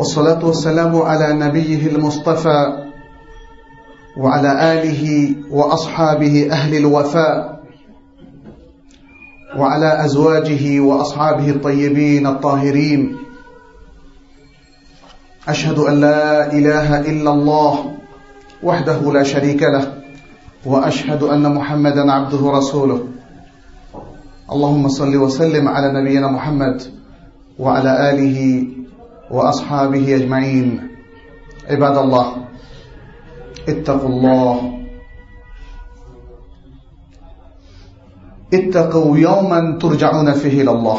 والصلاة والسلام على نبيه المصطفى وعلى آله وأصحابه أهل الوفاء وعلى أزواجه وأصحابه الطيبين الطاهرين. أشهد أن لا إله إلا الله وحده لا شريك له وأشهد أن محمدا عبده ورسوله. اللهم صل وسلم على نبينا محمد وعلى آله وأصحابه أجمعين. عباد الله اتقوا الله. اتقوا يوما ترجعون فيه إلى الله.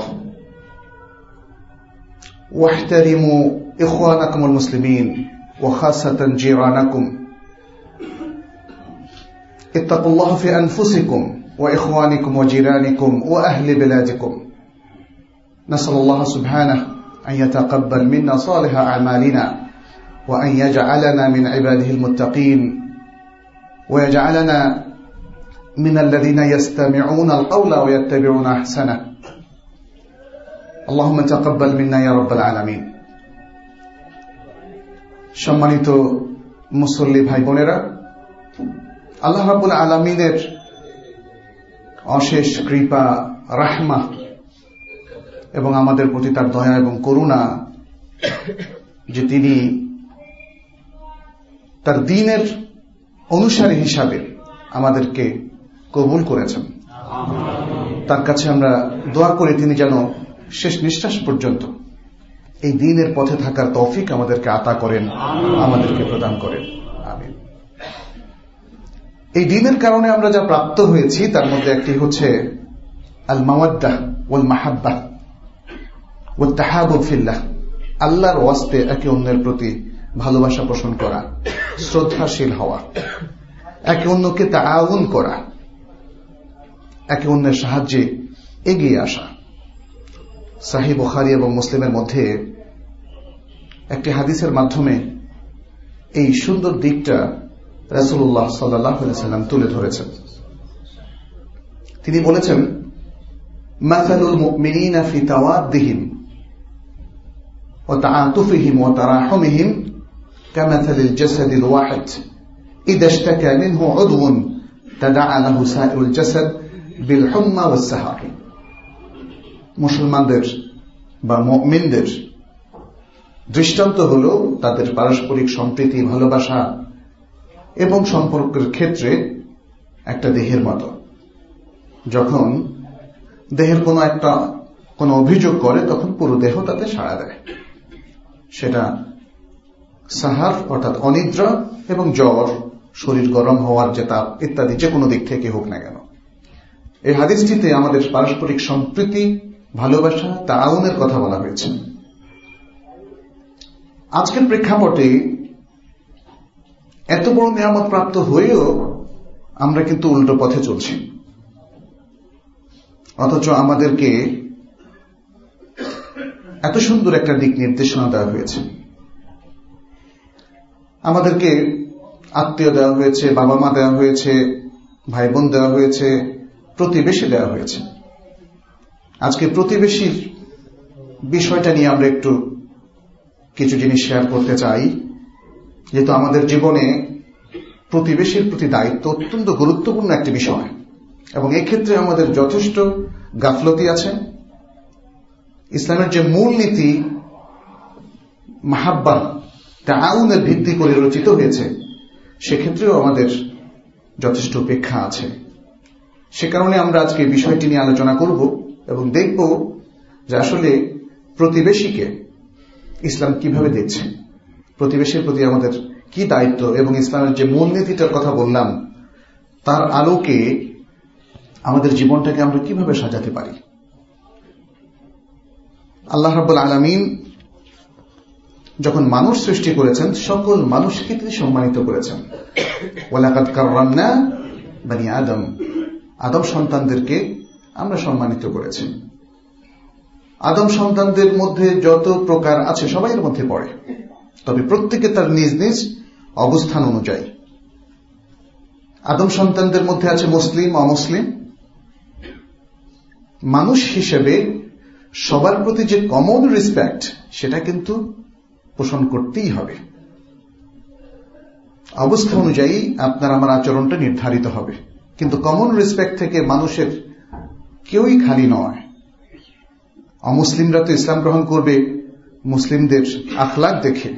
واحترموا إخوانكم المسلمين وخاصة جيرانكم. اتقوا الله في أنفسكم وإخوانكم وجيرانكم وأهل بلادكم. نسأل الله سبحانه أن يتقبل منا صالح أعمالنا وأن يجعلنا من عباده المتقين ويجعلنا من الذين يستمعون القول ويتبعون أحسنه اللهم تقبل منا يا رب العالمين সম্মানিত মুসল্লি ভাই বোনেরা আল্লাহ রাবুল আলমিনের অশেষ কৃপা রাহমা এবং আমাদের প্রতি তার দয়া এবং করুণা যে তিনি তার দিনের অনুসারী হিসাবে আমাদেরকে কবুল করেছেন। তার কাছে আমরা দোয়া করে তিনি যেন শেষ নিঃশ্বাস পর্যন্ত এই দিনের পথে থাকার তৌফিক আমাদেরকে আতা করেন, আমাদেরকে প্রদান করেন। এই দিনের কারণে আমরা যা প্রাপ্ত হয়েছি, তার মধ্যে একটি হচ্ছে আল মাওয়াদ্দা ওল মাহাব্বা ও তাহাবুফিল্লাহ আল্লাহর ওয়াস্তে একে অন্যের প্রতি ভালোবাসা পোষণ করা, শ্রদ্ধাশীল হওয়া, একে অন্যকে তাউন করা, একে অন্যের সাহায্যে এগিয়ে আসা। সাহি বখারি এবং মুসলিমের মধ্যে একটি হাদিসের মাধ্যমে এই সুন্দর দিকটা রাসুল্লাহ সাল্লাম তুলে ধরেছেন। তিনি বলেছেন, মাসালুল মুমিনিনা ফি তাওয়াদ্দিহিম। وتعاطفهم وتراحمهم كمثل الجسد الواحد إذا اشتكى منه عضو تدعى له سائر الجسد بالحمى والسهر মুসলমানদের বা মমিনদের দৃষ্টান্ত হল তাদের পারস্পরিক সম্প্রীতি ভালোবাসা এবং সম্পর্কের ক্ষেত্রে একটা দেহের মতো যখন দেহের কোনো একটা কোনো অভিযোগ করে তখন পুরো দেহ তাতে সাড়া দেয় সেটা সাহার অর্থাৎ অনিদ্রা এবং জ্বর, শরীর গরম হওয়ার যে তাপ ইত্যাদি, যে কোনো দিক থেকে হোক না কেন। এই হাদিসটিতে আমাদের পারস্পরিক সম্প্রীতি, ভালোবাসা তাউনের কথা বলা হয়েছে। আজকের প্রেক্ষাপটে এত বড় নিয়ামত প্রাপ্ত হয়েও আমরা কিন্তু উল্টো পথে চলছি। অথচ আমাদেরকে এত সুন্দর একটা দিক নির্দেশনা দেওয়া হয়েছে। আমাদেরকে আত্মীয় দেওয়া হয়েছে বাবা মা দেওয়া হয়েছে ভাই বোন দেওয়া হয়েছে, প্রতিবেশী দেওয়া হয়েছে। আজকে প্রতিবেশীর বিষয়টা নিয়ে আমরা একটু কিছু জিনিস শেয়ার করতে চাই। যেহেতু আমাদের জীবনে প্রতিবেশীর প্রতি দায়িত্ব অত্যন্ত গুরুত্বপূর্ণ একটি বিষয় এবং এক্ষেত্রে আমাদের যথেষ্ট গাফলতি আছে। ইসলামের যে মূল নীতি মাহাব্বা তা আউনের ভিত্তি করে রচিত হয়েছে, সেক্ষেত্রেও আমাদের যথেষ্ট উপেক্ষা আছে। সে কারণে আমরা আজকে বিষয়টি নিয়ে আলোচনা করব এবং দেখব যে আসলে প্রতিবেশীকে ইসলাম কীভাবে দেখছে, প্রতিবেশীর প্রতি আমাদের কি দায়িত্ব এবং ইসলামের যে মূলনীতিটার কথা বললাম, তার আলোকে আমাদের জীবনটাকে আমরা কীভাবে সাজাতে পারি। আল্লাহ রাবুল আলমিন যখন মানুষ সৃষ্টি করেছেন, সকল মানুষকে তিনি সম্মানিত করেছেন। ওলাকাত কার্রান্না বানি আদম। আদম সন্তানদেরকে আমরা সম্মানিত করেছি। আদম সন্তানদের মধ্যে যত প্রকার আছে, সবাই মধ্যে পড়ে। তবে প্রত্যেকে তার নিজ নিজ অবস্থান অনুযায়ী। আদম সন্তানদের মধ্যে আছে মুসলিম, অমুসলিম। মানুষ হিসেবে সবার প্রতি যে কমন রেসপেক্ট সেটা কিন্তু পোষণ করতেই হবে। অবস্থা অনুযায়ী আপনার আমার আচরণটা নির্ধারিত হবে। কিন্তু কমন রেসপেক্ট থেকে মানুষের কেউই খালি নয়। অমুসলিমরা তো ইসলাম গ্রহণ করবে, মুসলিমদের আখলাক দেখে,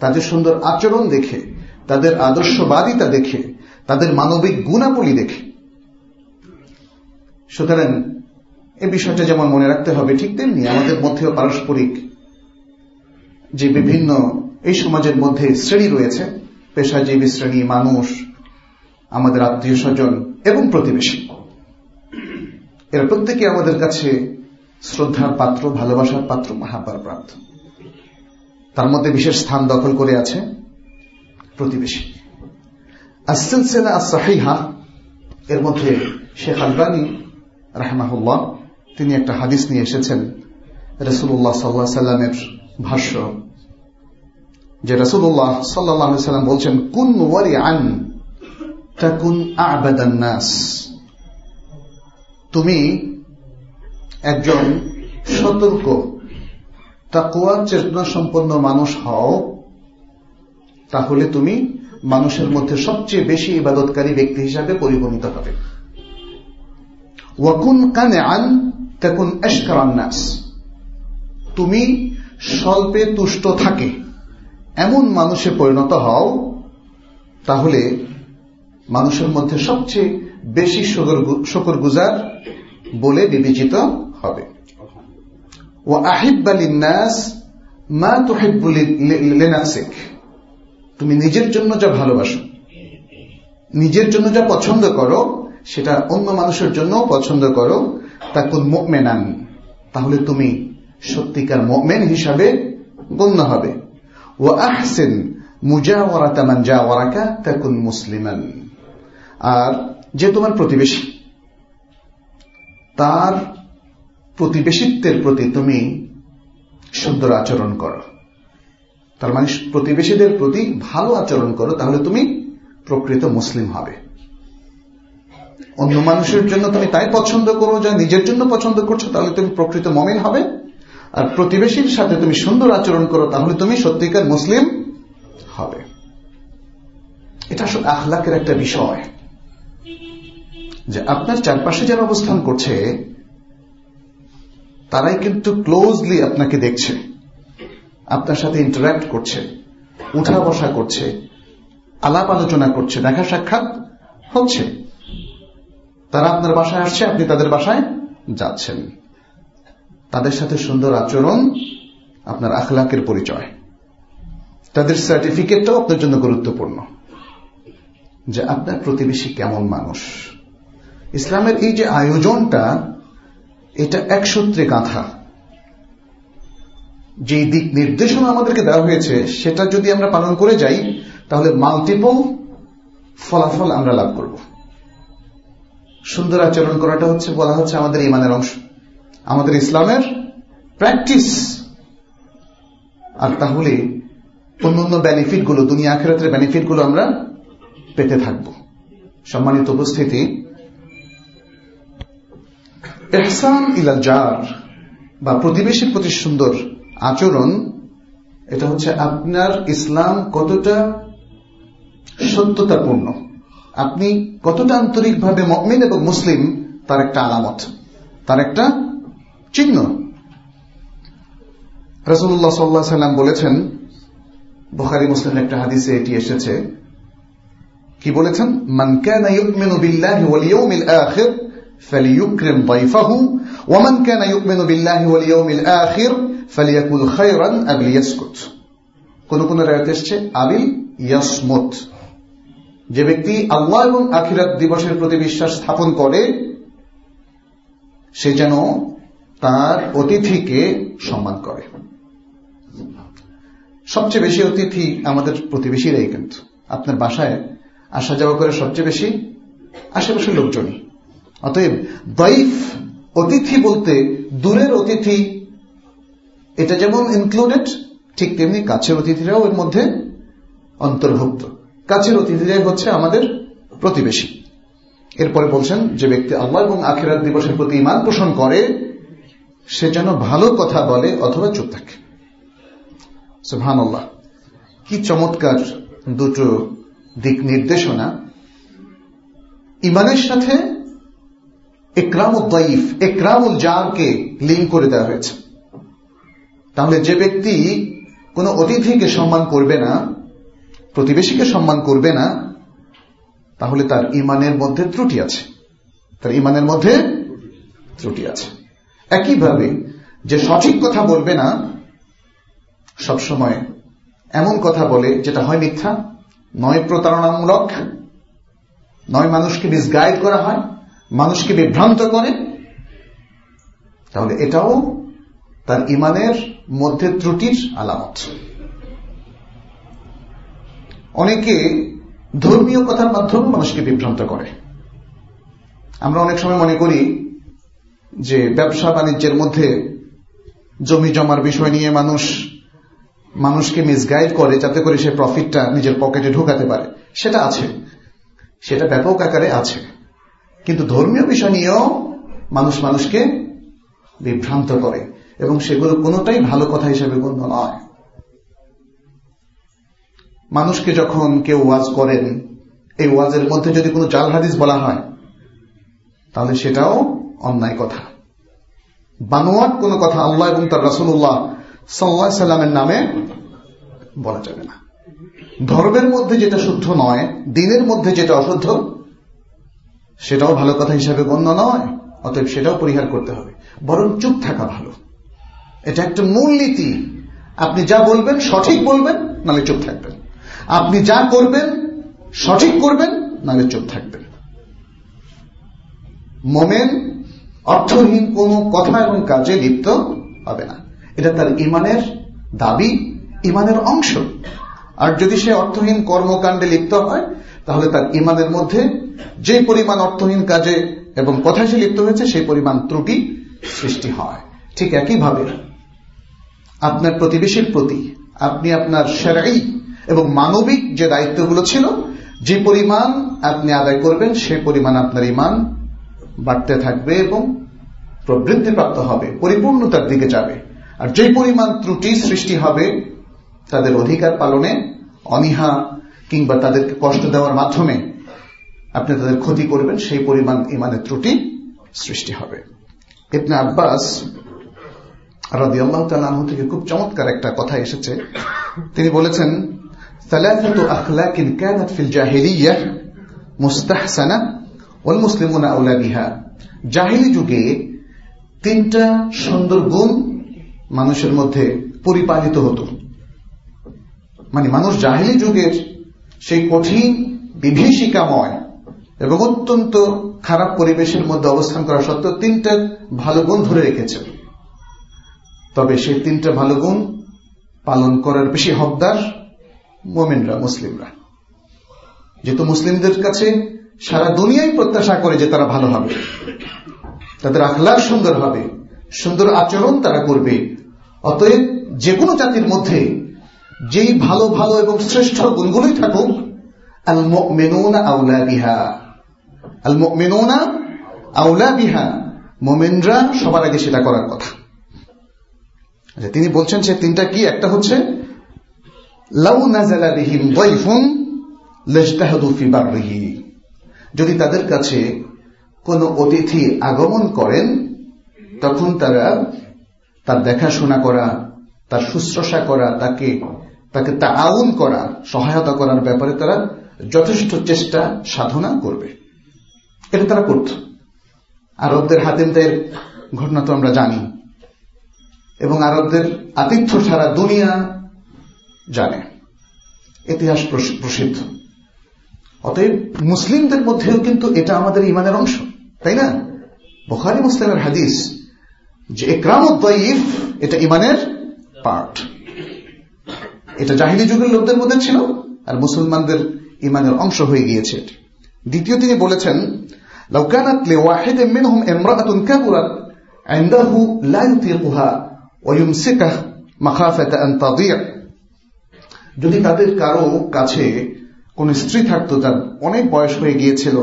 তাদের সুন্দর আচরণ দেখে, তাদের আদর্শবাদিতা দেখে, তাদের মানবিক গুণাবলী দেখে। সুতরাং এই বিষয়টা যেমন মনে রাখতে হবে, ঠিক তেমনি আমাদের মধ্যেও পারস্পরিক যে বিভিন্ন এই সমাজের মধ্যে শ্রেণি রয়েছে, পেশাজীবী শ্রেণি, মানুষ, আমাদের আত্মীয় স্বজন এবং প্রতিবেশী। এরা প্রত্যেকে আমাদের কাছে শ্রদ্ধার পাত্র, ভালোবাসার পাত্র মাহাবার প্রাপ্ত। তার মধ্যে বিশেষ স্থান দখল করে আছে প্রতিবেশী। আসিলসেলা সাহিহা এর মধ্যে শেখ আলবানী, রাহমাহুল্লাহ তিনি একটা হাদিস নিয়ে এসেছেন রসুল্লাহ সাল্লাহ সাল্লামের ভাষ্য, যে রসুল্লাহ সাল্লাহ সাল্লাম বলছেন, কুন ওয়ারি আন তাকুন আবাদান্নাস তুমি একজন সতর্ক তাকুয়া চেতনা সম্পন্ন মানুষ হও, তাহলে তুমি মানুষের মধ্যে সবচেয়ে বেশি ইবাদতকারী ব্যক্তি হিসাবে পরিগণিত হবে। ওয়াকুন কানে আন তেকুন এশকারান্নাস তুমি স্বল্পে তুষ্ট থাকে, এমন মানুষে পরিণত হও, তাহলে মানুষের মধ্যে সবচেয়ে বেশি শকর গুজার বলে বিবেচিত হবে। ও আহিবালিনাস মা তোহিবুলিনাফসিক তুমি নিজের জন্য যা ভালোবাসো, নিজের জন্য যা পছন্দ করো, সেটা অন্য মানুষের জন্য পছন্দ করো তা কোন মোমেনান, তাহলে তুমি সত্যিকার মোমেন হিসাবে গণ্য হবে। ও আহসেন মুজাওয়ারাতামান জাওয়ারাকা, তাকুন মুসলিমান। আর যে তোমার প্রতিবেশী, তার প্রতিবেশিত্বের প্রতি তুমি সুন্দর আচরণ করো। তার মানে প্রতিবেশীদের প্রতি ভালো আচরণ করো, তাহলে তুমি প্রকৃত মুসলিম হবে। অন্য মানুষের জন্য তুমি তাই পছন্দ করো, যা নিজের জন্য পছন্দ করছ, তাহলে তুমি প্রকৃত মমিন হবে। আর প্রতিবেশীর সাথে তুমি সুন্দর আচরণ করো, তাহলে তুমি সত্যিকার মুসলিম হবে। এটা আসলে আখলাকের একটা বিষয়। যে আপনার চারপাশে যারা অবস্থান করছে, তারাই কিন্তু ক্লোজলি আপনাকে দেখছে, আপনার সাথে ইন্টারাক্ট করছে, উঠা বসা করছে, আলাপ আলোচনা করছে, দেখা সাক্ষাৎ হচ্ছে। তারা আপনার বাসায় আসছে, আপনি তাদের বাসায় যাচ্ছেন। তাদের সাথে সুন্দর আচরণ আপনার আখলাকের পরিচয়। তাদের সার্টিফিকেটটাও আপনার জন্য গুরুত্বপূর্ণ। যে আপনার প্রতিবেশী কেমন মানুষ। ইসলামের এই যে আয়োজনটা, এটা এক সূত্রে গাঁথা। যে দিক নির্দেশনা আমাদেরকে দেওয়া হয়েছে, সেটা যদি আমরা পালন করে যাই, তাহলে মাল্টিপল ফলাফল আমরা লাভ করব। সুন্দর আচরণ করাটা হচ্ছে, বলা হচ্ছে আমাদের ইমানের অংশ। আমাদের ইসলামের প্র্যাকটিস। আর তাহলে অন্য অন্য বেনিফিটগুলো, দুনিয়া আখেরাতের বেনিফিটগুলো আমরা পেতে থাকব। সম্মানিত উপস্থিতি এহসান ইলা জার, বা প্রতিবেশীর প্রতি সুন্দর আচরণ, এটা হচ্ছে আপনার ইসলাম কতটা সত্যতাপূর্ণ। আপনি কতটা আন্তরিকভাবে মমিন এবং মুসলিম, তার একটা আলামত, তার একটা চিহ্ন। রসুল্লাহ সাল্লাহ সাল্লাম বলেছেন, বুখারি মুসলিমের একটা হাদিসে এটি এসেছে। কি বলেছেন? মান কানা ইউমিনু বিল্লাহি ওয়াল ইয়াউমিল আখির ফালইউকরিম দাইফাহু, ওয়া মান কানা ইউমিনু বিল্লাহি ওয়াল ইয়াউমিল আখির ফেলি ফালইয়াকুল খায়রান আও লিয়াসকুত কোন কোন রায়াতে এসেছে, আবিল ইয়াসমুত। যে ব্যক্তি আল্লাহ এবং আখিরাত দিবসের প্রতি বিশ্বাস স্থাপন করে, সে যেন তার অতিথিকে সম্মান করে। সবচেয়ে বেশি অতিথি আমাদের প্রতিবেশীরাই কিন্তু। আপনার বাসায় আসা যাওয়া করে সবচেয়ে বেশি আশেপাশের লোকজনই। অতএব দৈফ অতিথি বলতে দূরের অতিথি, এটা যেমন ইনক্লুডেড ঠিক তেমনি কাছের অতিথিরাও এর মধ্যে অন্তর্ভুক্ত। কাছের অতিথিরাই হচ্ছে আমাদের প্রতিবেশী। এরপরে বলছেন যে ব্যক্তি আল্লাহ এবং আখিরাত দিবসের প্রতি ইমান পোষণ করে, সে যেন ভালো কথা বলে অথবা চুপ থাকে। কি চমৎকার দুটো দিক নির্দেশনা। ইমানের সাথে একরামুল দইফ, একরামুল জারকে লিঙ্ক করে দেওয়া হয়েছে। তাহলে যে ব্যক্তি কোনো অতিথিকে সম্মান করবে না প্রতিবেশীকে সম্মান করবে না, তাহলে তার ইমানের মধ্যে ত্রুটি আছে। তার ইমানের মধ্যে ত্রুটি আছে। একইভাবে যে সঠিক কথা বলবে না, সবসময় এমন কথা বলে যেটা হয় মিথ্যা, নয় প্রতারণামূলক, নয় মানুষকে মিসগাইড করা হয়, মানুষকে বিভ্রান্ত করে, তাহলে এটাও তার ইমানের মধ্যে ত্রুটির আলামত। অনেকে ধর্মীয় কথার মাধ্যমে মানুষকে বিভ্রান্ত করে। আমরা অনেক সময় মনে করি যে ব্যবসা বাণিজ্যের মধ্যে জমি জমার বিষয় নিয়ে মানুষ, মানুষকে মিসগাইড করে যাতে করে সে প্রফিটটা নিজের পকেটে ঢুকাতে পারে। সেটা আছে। সেটা ব্যাপক আকারে আছে। কিন্তু ধর্মীয় বিষয় নিয়েও মানুষ মানুষকে বিভ্রান্ত করে এবং সেগুলো কোনোটাই ভালো কথা হিসেবে গণ্য নয়। মানুষকে যখন কেউ ওয়াজ করেন, এই ওয়াজের মধ্যে যদি কোনো জাল হাদিস বলা হয়, তাহলে সেটাও অন্যায় কথা। বানোয়াট কোন কথা আল্লাহ এবং তার রাসুল্লাহ সাল্লা সাল্লামের নামে বলা যাবে না। ধর্মের মধ্যে যেটা শুদ্ধ নয়, দিনের মধ্যে যেটা অশুদ্ধ, সেটাও ভালো কথা হিসাবে গণ্য নয়, অতএব সেটাও পরিহার করতে হবে। বরং চুপ থাকা ভালো। এটা একটা মূলনীতি। আপনি যা বলবেন, সঠিক বলবেন নালে চুপ থাকবেন। আপনি যা করবেন, সঠিক করবেন, নাহলে চুপ থাকবেন। মোমেন অর্থহীন কোন কথা এবং কাজে লিপ্ত হবে না। এটা তার ইমানের দাবি, ইমানের অংশ। আর যদি সে অর্থহীন কর্মকাণ্ডে লিপ্ত হয়, তাহলে তার ইমানের মধ্যে যে পরিমাণ অর্থহীন কাজে এবং কথায় সে লিপ্ত হয়েছে, সেই পরিমাণ ত্রুটি সৃষ্টি হয়। ঠিক একইভাবে আপনার প্রতিবেশীর প্রতি, আপনি আপনার সেরাই এবং মানবিক যে দায়িত্বগুলো ছিল, যে পরিমাণ আপনি আদায় করবেন, সে পরিমাণ আপনার ইমান বাড়তে থাকবে এবং প্রবৃদ্ধিপ্রাপ্ত হবে, পরিপূর্ণতার দিকে যাবে। আর যে পরিমাণ ত্রুটি সৃষ্টি হবে, তাদের অধিকার পালনে অনিহা কিংবা তাদেরকে কষ্ট দেওয়ার মাধ্যমে আপনি তাদের ক্ষতি করবেন, সেই পরিমাণ ইমানের ত্রুটি সৃষ্টি হবে। ইবনে আব্বাস রাদি আল্লাহ থেকে খুব চমৎকার একটা কথা এসেছে। তিনি বলেছেন ثلاثة أخلاق كانت في الجاهلية مستحسنة والمسلمون أولى بها জাহিলি যুগে তিনটা সুন্দর গুণ মানুষের মধ্যে পরিপালিত হতো মানে মানুষ জাহিলি যুগের সেই কঠিন বিভীষিকাময় এবং অত্যন্ত খারাপ পরিবেশের মধ্যে অবস্থান করা সত্ত্বেও তিনটা ভালো গুণ ধরে রেখেছে তবে সেই তিনটা ভালো গুণ পালন করার বেশি হকদার মোমেনরা, মুসলিমরা। যেহেতু মুসলিমদের কাছে সারা দুনিয়ায় প্রত্যাশা করে যে তারা ভালো হবে। তাদের আখলার সুন্দর হবে। সুন্দর আচরণ তারা করবে। অতএব যে কোনো জাতির মধ্যে যেই ভালো ভালো এবং শ্রেষ্ঠ গুণগুলোই থাকুক আউলা বিহা। মোমেনরা সবার আগে সেটা করার কথা। আচ্ছা তিনি বলছেন সে তিনটা কি? একটা হচ্ছে লাউ নাজালা বিহিম দয়ফুন লেজতাহাদু ফি বাররিহি যদি তাদের কাছে কোন অতিথি আগমন করেন, তখন তারা তার দেখাশোনা করা, তার শুশ্রূষা করা, তাকে তাকে তাউন করা, সহায়তা করার ব্যাপারে তারা যথেষ্ট চেষ্টা সাধনা করবে। এটা তারা করত। আরবদের হাতেমদের ঘটনা তো আমরা জানি। এবং আরবদের আতিথ্য সারা দুনিয়া জানে ইতিহাস প্রসিদ্ধ অতএব মুসলিমদের মধ্যেও কিন্তু এটা আমাদের ইমানের অংশ তাই না বখারি মুসলিমের হাদিস যে একরামদ্দয়ীফ এটা ইমানের পার্ট এটা জাহিলি যুগের লোকদের মধ্যে ছিল আর মুসলমানদের ইমানের অংশ হয়ে গিয়েছে দ্বিতীয় তিনি বলেছেন لو لواحد منهم امرأة كبرت عنده لا يطيقها ويمسكه مخافة أن تضيع যদি তাদের কারও কাছে কোন স্ত্রী থাকতো তার অনেক বয়স হয়ে গিয়েছিল,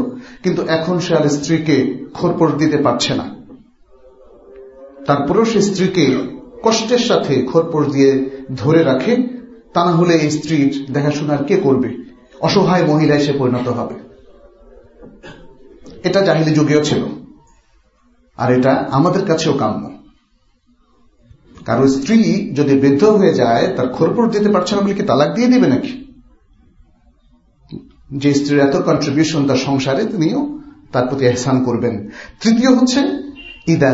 কিন্তু এখন সে আর স্ত্রীকে খোরপোর দিতে পারছে না। তারপরেও সে স্ত্রীকে কষ্টের সাথে খোরপোর দিয়ে ধরে রাখে, তা না হলে এই স্ত্রীর দেখাশোনার কে করবে? অসহায় মহিলা এসে পরিণত হবে। এটা জাহিলি যুগেও ছিল। আর এটা আমাদের কাছেও কাম্য। কারও স্ত্রী যদি বৃদ্ধ হয়ে যায়, তার খোরপোর দিতে পারছে না বলে কি তালাক দিয়ে দিবে নাকি? যে স্ত্রীর এত কন্ট্রিবিউশন তার সংসারে, তিনিও তার প্রতি এহসান করবেন। তৃতীয় হচ্ছে, ইদা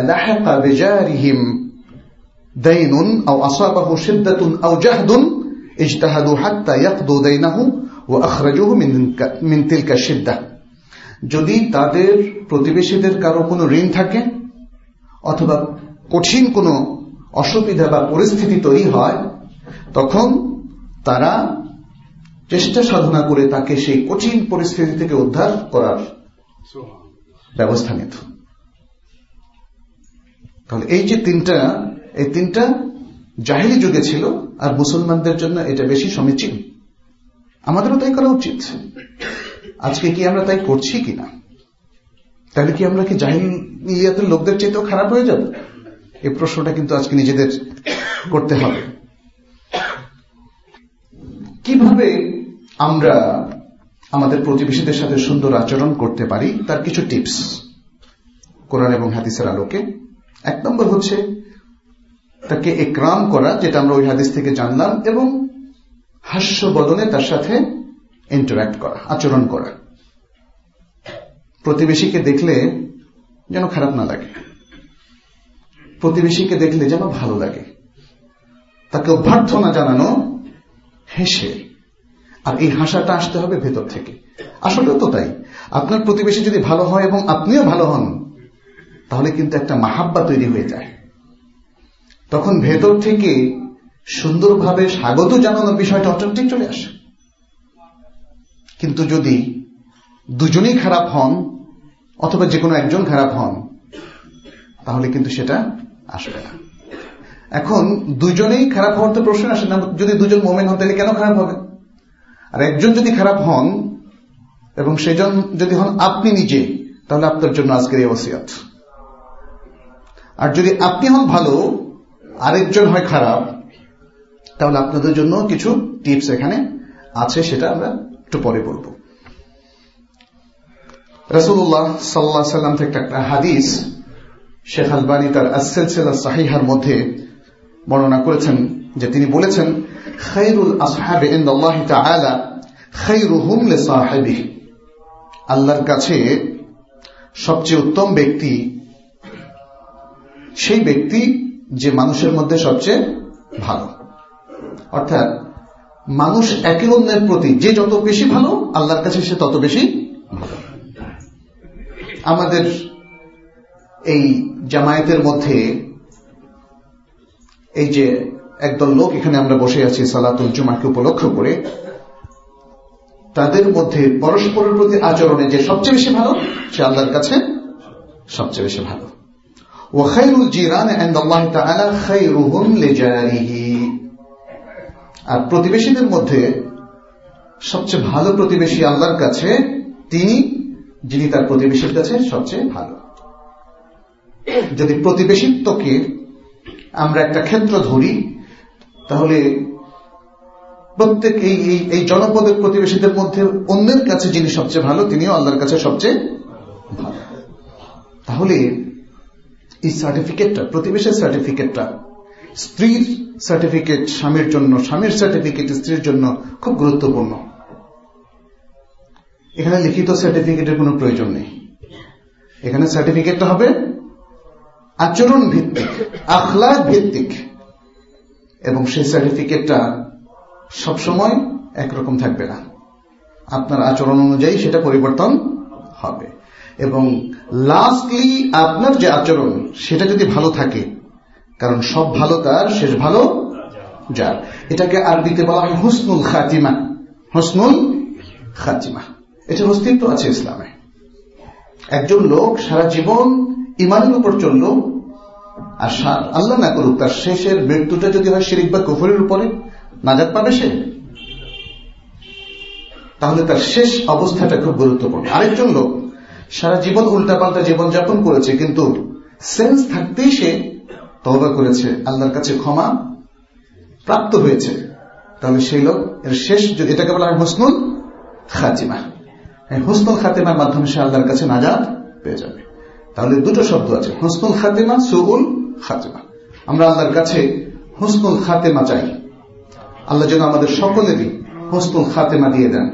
ওয়া আখরাজুহু মিন যদি তাদের প্রতিবেশীদের কারও কোনো ঋণ থাকে, অথবা কঠিন কোনো অসুবিধা বা পরিস্থিতি তৈরি হয়, তখন তারা চেষ্টা সাধনা করে তাকে সেই কঠিন পরিস্থিতি থেকে উদ্ধার করার ব্যবস্থা নিত। তাহলে এই যে তিনটা, এই তিনটা জাহিলি যুগে ছিল, আর মুসলমানদের জন্য এটা বেশি সমীচীন। আমাদেরও তাই করা উচিত। আজকে কি আমরা তাই করছি কিনা? তাহলে কি আমরা কি জাহিলিয়াতের লোকদের চাইতেও খারাপ হয়ে যাব? এই প্রশ্নটা কিন্তু আজকে নিজেদের করতে হবে। কীভাবে আমরা আমাদের প্রতিবেশীদের সাথে সুন্দর আচরণ করতে পারি, তার কিছু টিপস। কোরআন এবং হাদিসের আলোকে। এক নম্বর হচ্ছে তাকে একরাম করা, যেটা আমরা ওই হাদিস থেকে জানলাম, এবং হাস্য বদনে তার সাথে ইন্টারাক্ট করা, আচরণ করা। প্রতিবেশীকে দেখলে যেন খারাপ না লাগে। প্রতিবেশীকে দেখলে যেন ভালো লাগে। তাকে অভ্যর্থনা জানানো হেসে। আর এই হাসাটা আসতে হবে ভেতর থেকে। আসলে তো তাই। আপনার প্রতিবেশী যদি ভালো হয় এবং আপনিও ভালো হন, তাহলে কিন্তু একটা মাহাব্বা তৈরি হয়ে যায়। তখন ভেতর থেকে সুন্দরভাবে স্বাগত জানানোর বিষয়টা অটোমেটিক চলে আসে। কিন্তু যদি দুজনেই খারাপ হন, অথবা যে কোনো একজন খারাপ হন, তাহলে কিন্তু সেটা আসবে না। এখন দুজনেই খারাপ হওয়ার তো প্রশ্ন আসে না, যদি দুজন মোমেন হন তাহলে কেন খারাপ হবে? আর একজন যদি খারাপ হন এবং সেজন যদি হন আপনি নিজে, তাহলে আপনার জন্য আজকের এই ওসিয়াত আর যদি আপনি হন ভালো, আরেকজন হয় খারাপ, তাহলে আপনাদের জন্য কিছু টিপস এখানে আছে, সেটা আমরা একটু পরে বলব। রসুল্লাহ সাল্লাহ সাল্লাম থেকে একটা হাদিস শেখ আলবানি তার আসেলসেলা সাহিহার মধ্যে বর্ণনা করেছেন যে তিনি বলেছেন খৈরুল আসহাবে আল্লাহর কাছে সবচেয়ে উত্তম ব্যক্তি, সেই ব্যক্তি যে মানুষের মধ্যে সবচেয়ে ভালো। অর্থাৎ মানুষ একে অন্যের প্রতি যে যত বেশি ভালো, আল্লাহর কাছে সে তত বেশি ভালো। আমাদের এই জামায়াতের মধ্যে এই যে একদল লোক এখানে আমরা বসে আছি সালাতুল জুমাকে উপলক্ষ করে, তাদের মধ্যে পরস্পরের প্রতি আচরণে যে সবচেয়ে বেশি ভালো, সে আল্লাহর কাছে সবচেয়ে বেশি ভালো। আর প্রতিবেশীদের মধ্যে সবচেয়ে ভালো প্রতিবেশী আল্লাহর কাছে, তিনি, যিনি তার প্রতিবেশীর কাছে সবচেয়ে ভালো। যদি প্রতিবেশিত্বকে আমরা একটা ক্ষেত্র ধরি, তাহলে প্রত্যেক এই এই জনপদের প্রতিবেশীদের মধ্যে অন্যের কাছে যিনি সবচেয়ে ভালো, তিনিও আল্লাহর কাছে সবচেয়ে ভালো। তাহলে এই সার্টিফিকেটটা প্রতিবেশের সার্টিফিকেটটা স্ত্রীর সার্টিফিকেট স্বামীর জন্য, স্বামীর সার্টিফিকেট স্ত্রীর জন্য খুব গুরুত্বপূর্ণ। এখানে লিখিত সার্টিফিকেটের কোনো প্রয়োজন নেই। এখানে সার্টিফিকেটটা হবে আচরণ ভিত্তিক, আখলাক ভিত্তিক। এবং সেই সার্টিফিকেটটা সবসময় একরকম থাকবে না। আপনার আচরণ অনুযায়ী সেটা পরিবর্তন হবে। এবং লাস্টলি আপনার যে আচরণ, সেটা যদি ভালো থাকে, কারণ সব ভালো তার, শেষ ভালো যার। এটাকে আরবিতে বলা হয় হুসনুল খাতিমা। হুসনুল খাতিমা। এটার অস্তিত্ব আছে ইসলামে। একজন লোক সারা জীবন ইমানের উপর চলল। আর আল্লাহ না করুক, তার শেষের মৃত্যুটা যদি হয় শিরিক বা কুফরের উপরে নাজাদ পাবে সে? তাহলে তার শেষ অবস্থাটা খুব গুরুত্বপূর্ণ। আরেকজন লোক, সারা জীবন উল্টাপাল্টা জীবনযাপন করেছে, কিন্তু সেন্স থাকতেই সে তবা করেছে, আল্লাহর কাছে ক্ষমা প্রাপ্ত হয়েছে। তাহলে সেই লোক, এর শেষ এটাকে বলা হয় হুসনুল খাতিমা। হুসনুল খাতিমার মাধ্যমে সে আল্লাহর কাছে নাজাদ পেয়ে যাবে। তাহলে দুটো শব্দ আছে হুসনুল খাতিমা সুগুল খাতিমা। আমরা আল্লাহর কাছে হুসনুল খাতেমা চাই। আল্লাহ যেন আমাদের সকলেরই হুসনুল খাতেমা দিয়ে দেন।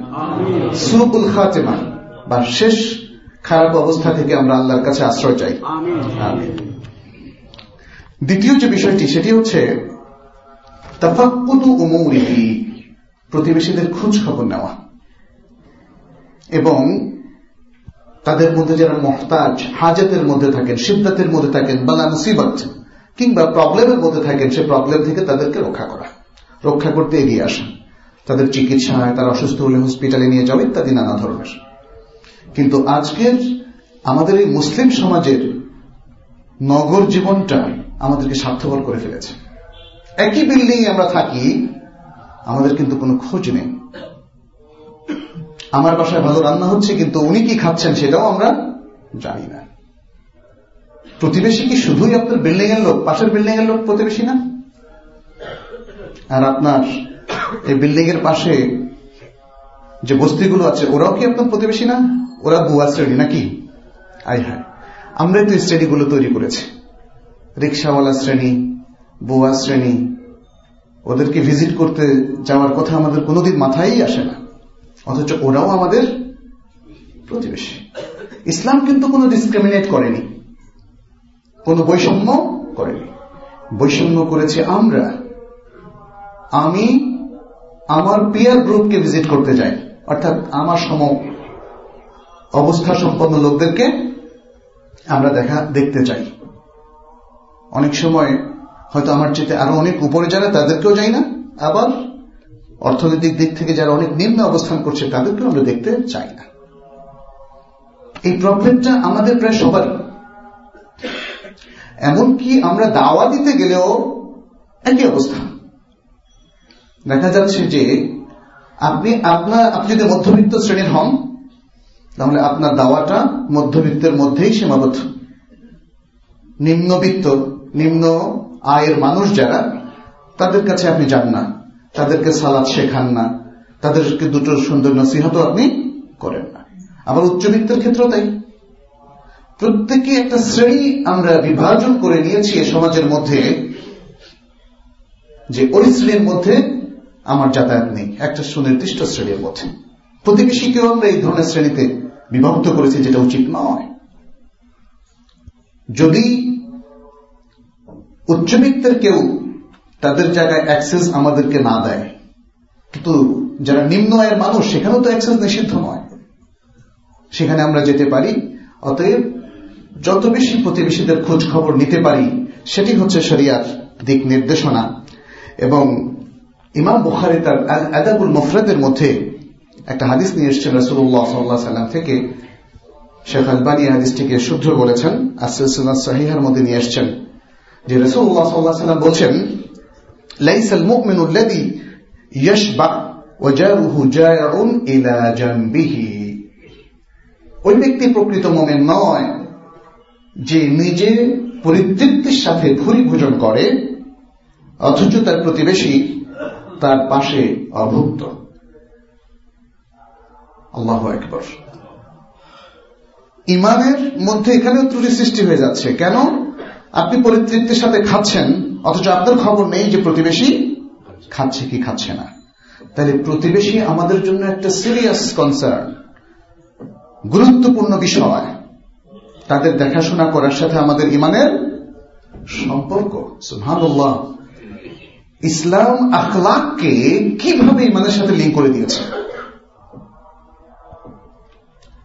সুগুল খাতেমা বা শেষ খারাপ অবস্থা থেকে আমরা আল্লাহর কাছে আশ্রয় চাই। দ্বিতীয় যে বিষয়টি সেটি হচ্ছে উমৌরিহি প্রতিবেশীদের খোঁজ খবর নেওয়া। এবং তাদের মধ্যে যারা মহতাজ, হাজতের মধ্যে থাকেন সিদ্ধাতের মধ্যে থাকেন, বালা মুসিবত, কিংবা প্রবলেমের মধ্যে থাকেন, সে প্রবলেম থেকে তাদেরকে রক্ষা করা, রক্ষা করতে এগিয়ে আসা তাদের চিকিৎসায় তারা অসুস্থ হলে হসপিটালে নিয়ে যাওয়া ইত্যাদি নানা ধরনের। কিন্তু আজকের আমাদের এই মুসলিম সমাজের নগর জীবনটা আমাদেরকে স্বার্থপর করে ফেলেছে। একই বিল্ডিং আমরা থাকি, আমাদের কিন্তু কোনো খোঁজ নেই। আমার বাসায় ভালো রান্না হচ্ছে, কিন্তু উনি কি খাচ্ছেন সেটাও আমরা জানি না। প্রতিবেশী কি শুধুই আপনার বিল্ডিং এর লোক, পাশের বিল্ডিং এর লোক প্রতিবেশী না? আর আপনার এই বিল্ডিং এর পাশে যে বস্তিগুলো আছে, ওরাও কি আপনার প্রতিবেশী না? ওরা বুয়া শ্রেণি নাকি? আই হ্যাঁ আমরাই তো শ্রেণীগুলো তৈরি করেছি। রিক্সাওয়ালা শ্রেণি, বুয়া শ্রেণি, ওদেরকে ভিজিট করতে যাওয়ার কথা আমাদের কোনোদিন মাথায় আসে না। অথচ ওরাও আমাদের প্রতিবেশী। ইসলাম কিন্তু কোনো ডিসক্রিমিনেট করেনি। কোনো বৈষম্য করেনি। বৈষম্য করেছে আমরা। আমি আমার পিয়ার গ্রুপকে ভিজিট করতে যাই অর্থাৎ আমার সম অবস্থা সম্পন্ন লোকদেরকে আমরা দেখা, দেখতে চাই। অনেক সময় হয়তো আমার চেতে আরও অনেক উপরে যারা, তাদেরকেও যাই না। আবার অর্থনৈতিক দিক থেকে যারা অনেক নিম্ন অবস্থান করছে তাদেরকে আমরা দেখতে চাই না। এই প্রবলেমটা আমাদের প্রায় সবারই। এমনকি আমরা দাওয়া দিতে গেলেও একই অবস্থা। দেখা যাচ্ছে যে আপনি আপনার, আপনি যদি মধ্যবিত্ত শ্রেণির হন, তাহলে আপনার দাওয়াটা মধ্যবিত্তের মধ্যেই সীমাবদ্ধ। নিম্নবিত্ত, নিম্ন আয়ের মানুষ যারা, তাদের কাছে আপনি যান না। তাদেরকে সালাদ শেখান না। তাদেরকে দুটো সুন্দর নসিহতও আপনি করেন না। আবার উচ্চবিত্তের ক্ষেত্রেও তাই। প্রত্যেকে একটা শ্রেণি আমরা বিভাজন করে নিয়েছি সমাজের মধ্যে যে ওই শ্রেণির মধ্যে আমার যাতায়াত নেই। একটা সুনির্দিষ্ট শ্রেণির মধ্যে। প্রতিবেশীকেও আমরা এই ধরনের শ্রেণীতে বিভক্ত করেছি যেটা উচিত নয়। যদি উচ্চবিত্তের কেউ তাদের জায়গায় অ্যাক্সেস আমাদেরকে না দেয়। কিন্তু যারা নিম্ন আয়ের মানুষ, সেখানেও তো অ্যাক্সেস নিষিদ্ধ নয়। সেখানে আমরা যেতে পারি, অতএব যত বেশি প্রতিবেশীদের খোঁজ খবর নিতে পারি, সেটি হচ্ছে শরিয়ার দিক নির্দেশনা। এবং ইমাম বুখারি তার আদাবুল মফরাদের মধ্যে একটা হাদিস নিয়ে এসছেন রসুল্লাহ সাল্লাহ সাল্লাম থেকে। শেখ আলবানী হাদিসটিকে শুদ্ধ বলেছেন। আসিল সাহিহার মধ্যে নিয়ে এসছেন। যে রসুল্লাহ সাল্লাহ সাল্লাম বলছেন লাইসাল মুমিনু الذي يشبع وجاره جائع الى جنبه ওই ব্যক্তি প্রকৃত মোমেন নয় যে নিজে পরিতৃপ্তির সাথে ভুরি ভোজন করে অথচ তার প্রতিবেশী তার পাশে অভুক্ত আল্লাহ একবার ইমানের মধ্যে এখানেও ত্রুটি সৃষ্টি হয়ে যাচ্ছে কেন আপনি পরিতৃপ্তির সাথে খাচ্ছেন অথচ আপনার খবর নেই যে প্রতিবেশী খাচ্ছে কি খাচ্ছে না। তাহলে প্রতিবেশী আমাদের জন্য একটা সিরিয়াস কনসার্ন গুরুত্বপূর্ণ বিষয়। তাদের দেখাশোনা করার সাথে আমাদের ইমানের সম্পর্ক। ইসলাম আখলাককে কীভাবে ইমানের সাথে লিঙ্ক করে দিয়েছে?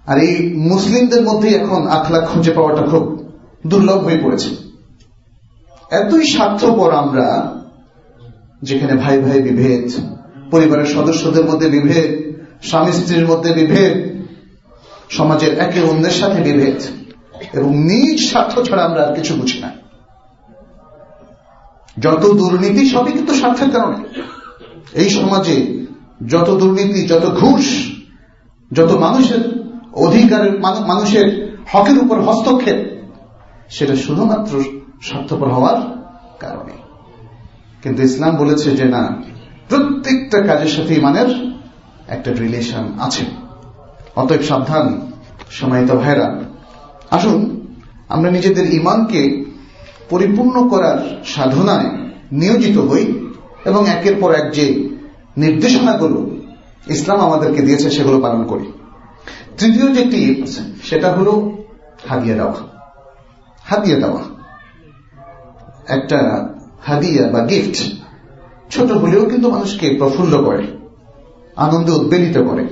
আর এই মুসলিমদের মধ্যে এখন আখলাক খুঁজে পাওয়াটা খুব দুর্লভ হয়ে পড়েছে। এতই স্বার্থপর আমরা যেখানে ভাই ভাই বিভেদ, পরিবারের সদস্যদের মধ্যে বিভেদ, স্বামী স্ত্রীর মধ্যে বিভেদ, সমাজের একে অন্যের সাথে বিভেদ, এবং নিজ স্বার্থ ছাড়া আমরা আর কিছু বুঝি না। যত দুর্নীতি, সবই কিন্তু স্বার্থের কারণে। এই সমাজে যত দুর্নীতি, যত ঘুষ, যত মানুষের অধিকারের মানুষের হকের উপর হস্তক্ষেপ সেটা শুধুমাত্র স্বার্থপর হওয়ার কারণে। কিন্তু ইসলাম বলেছে যে না, প্রত্যেকটা কাজের সাথে ইমানের একটা রিলেশন আছে। অতএব সাবধান সময়ত ভাইরা আসুন, আমরা নিজেদের ইমানকে পরিপূর্ণ করার সাধনায় নিয়োজিত হই এবং একের পর এক যে নির্দেশনাগুলো ইসলাম আমাদেরকে দিয়েছে, সেগুলো পালন করি। তৃতীয় যে টিপস সেটা হলো হারিয়ে দেওয়া। হাদিয়া দেওয়া। একটা হাদিয়া বা গিফট ছোট হলেও কিন্তু মানুষকে প্রফুল্ল করে, আনন্দে উদ্বেলিত করে।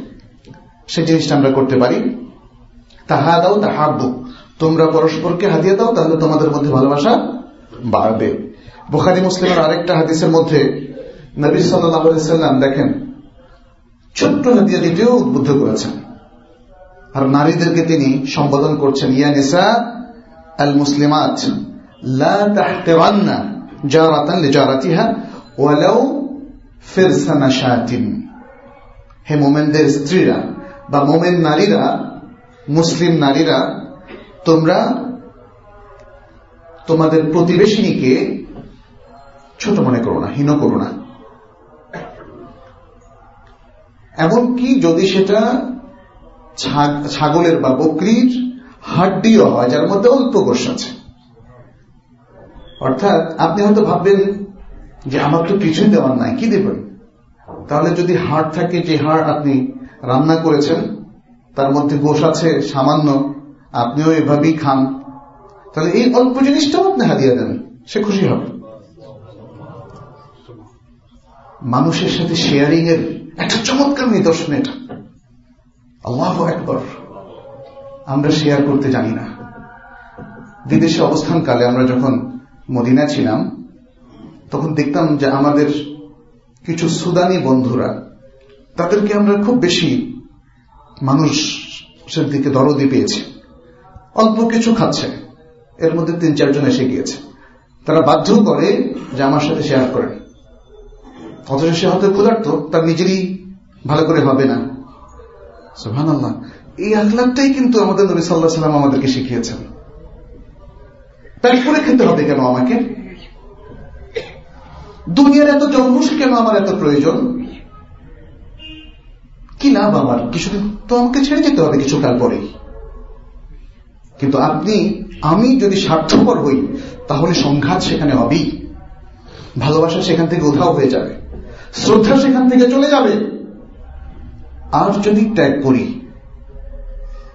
সে জিনিসটা আমরা করতে পারি। তাহা দাও তাহাব্বু তোমরা পরস্পরকে হাদিয়া দাও, তাহলে তোমাদের মধ্যে ভালোবাসা বাড়বে। বুখারি, মুসলিমের আরেকটা হাদিসের মধ্যে নবী সাল্লাম দেখেন, ছোট্ট হাদিয়া দিতেও উদ্বুদ্ধ করেছেন। আর নারীদেরকে তিনি সম্বোধন করছেন, ইয়া নিসা মুসলিমাত লা তাহতিরান্না জারাতান লিজারাতিহা ওয়ালাউ ফিরসানা শাতিন হে মোমেনদের স্ত্রীরা বা মোমেন নারীরা, মুসলিম নারীরা, তোমরা তোমাদের প্রতিবেশিনীকে ছোট মনে করো না, হীন করো না। এমনকি যদি সেটা ছাগলের বা বকরির হাড্ডিও হয়, যার মধ্যে অল্প গোষ আছে। অর্থাৎ আপনি হয়তো ভাববেন যে আমার তো কিছুই দেওয়ার নাই, কি দেবেন? তাহলে যদি হাড় থাকে, যে হাড় আপনি রান্না করেছেন, তার মধ্যে গোষ আছে, সামান্য, আপনিও এভাবেই খান, তাহলে এই অল্প জিনিসটাও আপনি হারিয়ে দেন, সে খুশি হবে। মানুষের সাথে শেয়ারিং এর একটা চমৎকার নিদর্শন এটা। আল্লাহ একবার আমরা শেয়ার করতে জানি না। বিদেশে অবস্থানকালে আমরা যখন মদিনা ছিলাম, তখন দেখতাম যে আমাদের কিছু সুদানি বন্ধুরা, তাদেরকে আমরা খুব বেশি মানুষের দিকে দরদি পেয়েছি। অল্প কিছু খাচ্ছে, এর মধ্যে তিন চারজন এসে গিয়েছে। তারা বাধ্য করে যে আমার সাথে শেয়ার করেন। অথচ সে হয়তো ক্ষুধার্ত, তার নিজেরই ভালো করে হবে না। সুহান আল্লাহ আখলাকটাই কিন্তু আমাদের নবী সাল্লাহ সাল্লাম আমাদেরকে শিখিয়েছেন। প্যাক করে খেতে হবে কেন আমাকে? দুনিয়ার এত জন্মস কেন আমার এত প্রয়োজন? কি লাভ আমার? কিছুদিন তো আমাকে ছেড়ে যেতে হবে কিছুকাল পরেই। কিন্তু আপনি, আমি যদি স্বার্থপর হই, তাহলে সংঘাত সেখানে হবেই। ভালোবাসা সেখান থেকে উধাও হয়ে যাবে। শ্রদ্ধা সেখান থেকে চলে যাবে। আর যদি ত্যাগ করি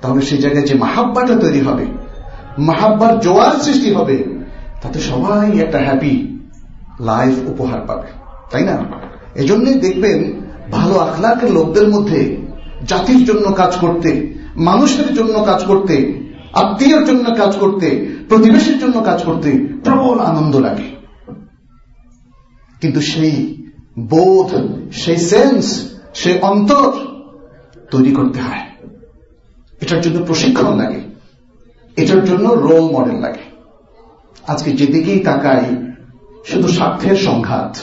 তাহলে সেই জায়গায় যে মাহাব্বাটা তৈরি হবে, মাহাব্বার জোয়ার সৃষ্টি হবে, তাতে সবাই একটা হ্যাপি লাইফ উপহার পাবে, তাই না? এজন্যই দেখবেন, ভালো আখলাকের লোকদের মধ্যে জাতির জন্য কাজ করতে, মানুষের জন্য কাজ করতে, আত্মীয়র জন্য কাজ করতে, প্রতিবেশীর জন্য কাজ করতে প্রবল আনন্দ লাগে। কিন্তু সেই বোধ, সেই সেন্স সেই অন্তর তৈরি করতে হয়। এটার জন্য প্রশিক্ষণ লাগে। এটার জন্য রোল মডেল লাগে। আজকে যেদিকেই তাকাই, শুধু স্বার্থের সংঘাত।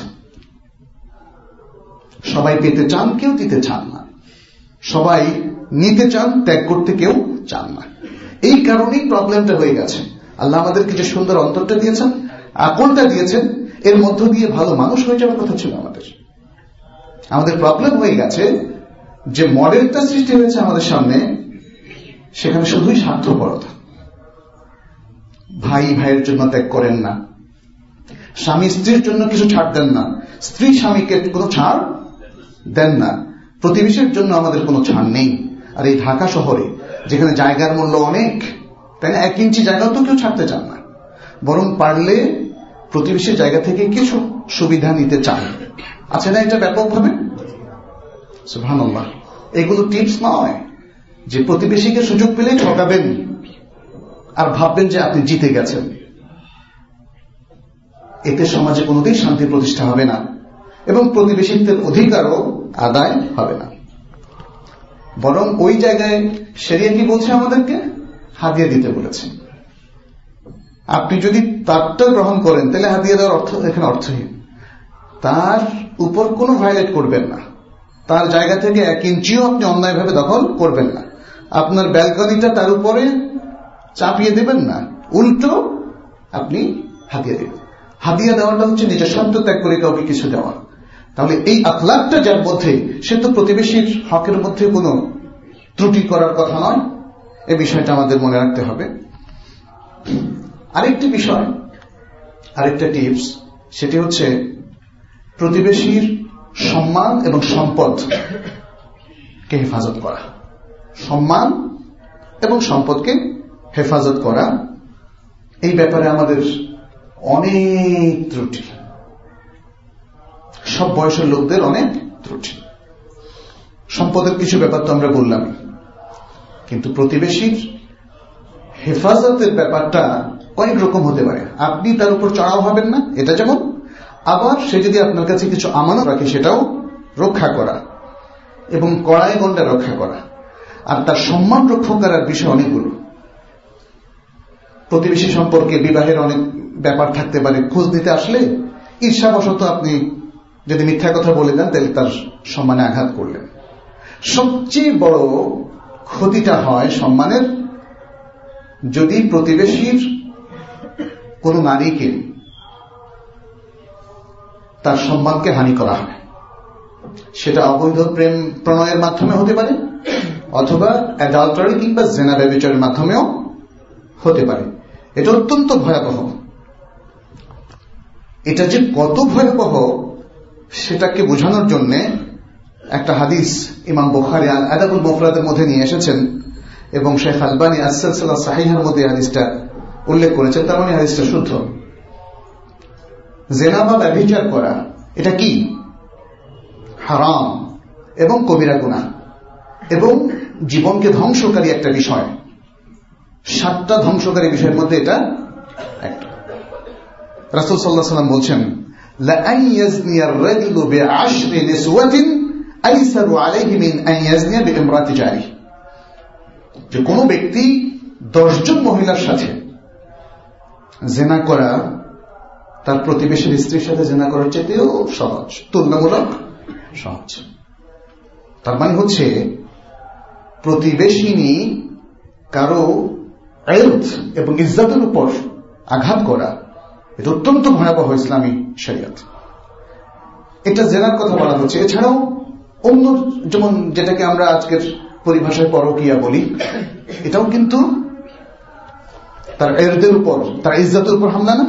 সবাই পেতে চান, কেউ দিতে চান না। সবাই নিতে চান, ত্যাগ করতে কেউ চান না। এই কারণেই প্রবলেমটা হয়ে গেছে। আল্লাহ আমাদেরকে যে সুন্দর অন্তরটা দিয়েছেন, আকলটা দিয়েছেন, এর মধ্য দিয়ে ভালো মানুষ হয়ে যাওয়ার কথা ছিল আমাদের। আমাদের প্রবলেম হয়ে গেছে যে মডেলটা সৃষ্টি হয়েছে আমাদের সামনে সেখানে শুধুই স্বার্থপরতা। ভাই, ভাইয়ের জন্য ত্যাগ করেন না। স্বামী স্ত্রীর জন্য কিছু ছাড় দেন না। স্ত্রী স্বামীকে কোনো ছাড় দেন না। প্রতিবেশীর জন্য আমাদের কোনো ছাড় নেই। আর এই ঢাকা শহরে, যেখানে জায়গার মূল্য অনেক, তাই না? এক ইঞ্চি জায়গাও তো কেউ ছাড়তে চান না। বরং পারলে প্রতিবেশীর জায়গা থেকে কিছু সুবিধা নিতে চান আছে না এটা ব্যাপকভাবে? সুহানুল্লাহ এগুলো টিপস নয়। যে প্রতিবেশীকে সুযোগ পেলে ঠকাবেন। আর ভাববেন যে আপনি জিতে গেছেন। এতে সমাজে কোনোদিন শান্তি প্রতিষ্ঠা হবে না এবং প্রতিবেশিত্বের অধিকারও আদায় হবে না। বরং ওই জায়গায় সেরিয়া কি বলছে আমাদেরকে? হাতিয়ে দিতে বলেছে। আপনি যদি তারটা গ্রহণ করেন, তাহলে হাতিয়ে দেওয়ার অর্থ এখানে অর্থহীন। তার উপর কোনো ভায়োলেট করবেন না। তার জায়গা থেকে এক ইঞ্চিও আপনি অন্যায়ভাবে দখল করবেন না। আপনার ব্যালকনিটা তার উপরে চাপিয়ে দেবেন না। উল্টো আপনি হাতিয়ে দেবেন। হাদিয়া দেওয়াটা হচ্ছে নিজের স্বার্থ ত্যাগ করে কাউকে কিছু দেওয়া। তাহলে এই আখলাকটা যার মধ্যে, সে তো প্রতিবেশীর হকের মধ্যে কোনো ত্রুটি করার কথা নয়। এ বিষয়টা আমাদের মনে রাখতে হবে। আরেকটি বিষয়, আরেকটা টিপস, সেটি হচ্ছে প্রতিবেশীর সম্মান এবং সম্পদ কে হেফাজত করা। সম্মান এবং সম্পদকে হেফাজত করা, এই ব্যাপারে আমাদের অনেক ত্রুটি। সব বয়সের লোকদের অনেক ত্রুটি। সম্পদের কিছু ব্যাপার তো আমরা বললাম। কিন্তু প্রতিবেশীর হেফাজতের ব্যাপারটা কয়েক রকম হতে পারে। আপনি তার উপর চড়াও হবেন না, এটা যেমন। আবার সে যদি আপনার কাছে কিছু আমানত রাখে, সেটাও রক্ষা করা এবং কড়াই গন্ডা রক্ষা করা। আর তার সম্মান রক্ষা করার বিষয় অনেকগুলো। প্রতিবেশী সম্পর্কে বিবাহের অনেক ব্যাপার থাকতে পারে। খোঁজ দিতে আসলে ঈর্ষাবশত আপনি যদি মিথ্যা কথা বলে দেন, তাহলে তার সম্মানে আঘাত করলেন। সবচেয়ে বড় ক্ষতিটা হয় সম্মানের। যদি প্রতিবেশীর কোন নারীকে তার সম্মানকে হানি করা হয়, সেটা অবৈধ প্রেম প্রণয়ের মাধ্যমে হতে পারে অথবা অ্যাডাল্টারি কিংবা জেনা ব্যবচারের মাধ্যমেও হতে পারে। এটা অত্যন্ত ভয়াবহ। এটা যে কত ভয়াবহ, সেটাকে বোঝানোর জন্য একটা হাদিস ইমাম বোখারি আদাবুল মোফরাদের মধ্যে নিয়ে এসেছেন এবং শেখ আলবানী আসাল্লাহ সাহিহার মধ্যে হাদিসটা উল্লেখ করেছেন। তার মানে হাদিসটা শুদ্ধ। জেনা বা ব্যভিচার করা, এটা কি? হারাম এবং কবিরা গুণা এবং জীবনকে ধ্বংসকারী একটা বিষয়। সাতটা ধ্বংসকারী বিষয়ের মধ্যে এটা একটা। রাসুল সাল্লাহ সাল্লাম বলছেন যে কোন ব্যক্তি দশজন মহিলার সাথে জেনা করা, তার প্রতিবেশীর স্ত্রীর সাথে জেনা করার চাইতেও সহজ, তুলনামূলক সহজ। তার মানে হচ্ছে প্রতিবেশিনী কারও এবং ইজ্জাতের উপর আঘাত করা, এটা অত্যন্ত ভয়াবহ ইসলামী শরিয়ত। এটা জেনার কথা বলা হচ্ছে। এছাড়াও অন্য যেমন যেটাকে আমরা আজকের পরিভাষায় পরকিয়া বলি, এটাও কিন্তু তার এরদের উপর, তার ইজ্জাতের উপর হামলা না।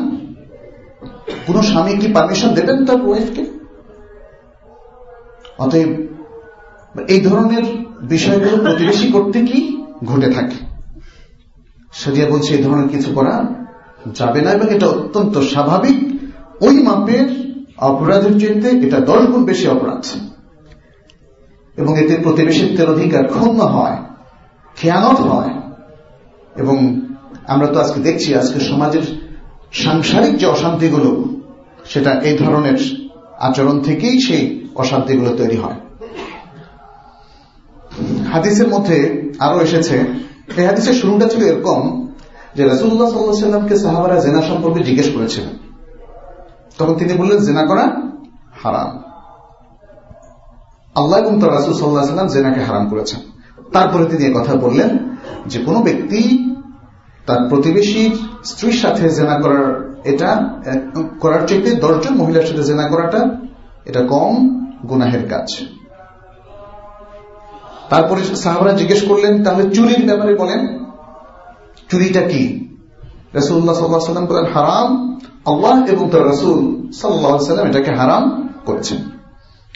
কোন স্বামী কি পারমিশন দেবেন তার ওয়াইফকে অতএব এই ধরনের বিষয়গুলো প্রতিবেশী করতে কি ঘটে থাকে? সাজিয়া বলছে এই ধরনের কিছু করা যাবে না এবং এটা অত্যন্ত স্বাভাবিক। ওই মাপের অপরাধের চাইতে এটা দশ গুণ বেশি অপরাধ। এবং এতে প্রতিবেশিত্বের অধিকার ক্ষুণ্ণ হয়, খেয়ানত হয়। এবং আমরা তো আজকে দেখছি, আজকে সমাজের সাংসারিক যে অশান্তিগুলো, সেটা এই ধরনের আচরণ থেকেই সেই অশান্তিগুলো তৈরি হয়। হাদিসের মধ্যে আরও এসেছে, এই হাদিসের শুরুটা ছিল এরকম যে রাসুল্লাহ সাল্লাহামকে সাহাবারা জেনা সম্পর্কে জিজ্ঞেস করেছিলেন তখন তিনি বললেন, জেনা করা হারাম। আল্লাহ এবং তার রাসুল সাল্লাহ সাল্লাম জেনাকে হারাম করেছেন। তারপরে তিনি কথা বললেন যে কোনো ব্যক্তি তার প্রতিবেশীর স্ত্রীর সাথে জেনা করার এটা করার চাইতে দশজন মহিলার সাথে জেনা করাটা, এটা কম গুনাহের কাজ। তারপরে সাহাবারা জিজ্ঞেস করলেন, তাহলে চুরির ব্যাপারে বলেন, চুরিটা কি? রসুল্লাহ সাল্লাহ সাল্লাম বলেন, হারাম। আল্লাহ এবং তার রসুল সাল্লাহ সাল্লাম এটাকে হারাম করেছেন।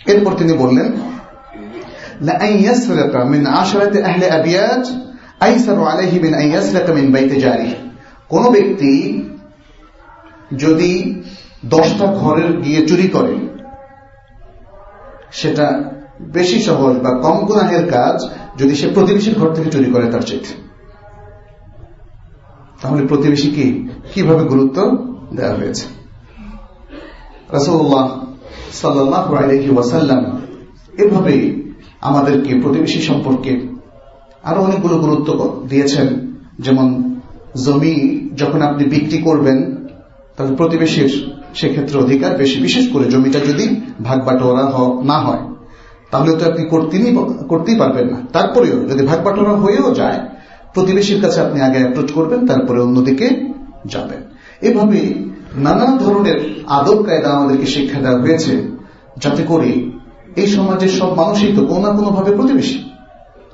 এরপর তিনি বললেন কোন ব্যক্তি যদি দশটা ঘরের গিয়ে চুরি করে, সেটা বেশি সহজ বা কম গুনাহের কাজ যদি সে প্রতিবেশীর ঘর থেকে চুরি করে তার চাইতে তাহলে প্রতিবেশীকে কীভাবে গুরুত্ব দেওয়া হয়েছে? রাসুল্লাহ সাল্লাহ আলহি ওয়াসাল্লাম এভাবে আমাদেরকে প্রতিবেশী সম্পর্কে আরও অনেকগুলো গুরুত্ব দিয়েছেন। যেমন জমি যখন আপনি বিক্রি করবেন, তাহলে প্রতিবেশীর সেক্ষেত্রে অধিকার বেশি। বিশেষ করে জমিটা যদি ভাগ বাটোয়ারা না হয়। তাহলে তো আপনি করতেই পারবেন না। তারপরেও যদি ভাগ বাটোয়ারা হয়েও যায়, প্রতিবেশীর কাছে আপনি আগে অ্যাপ্রোচ করবেন, তারপরে অন্যদিকে যাবেন। এভাবে নানা ধরনের আদব কায়দা আমাদেরকে শিক্ষা দেওয়া হয়েছে, যাতে করে এই সমাজের সব মানুষই তো কোনো না কোনো ভাবে প্রতিবেশী।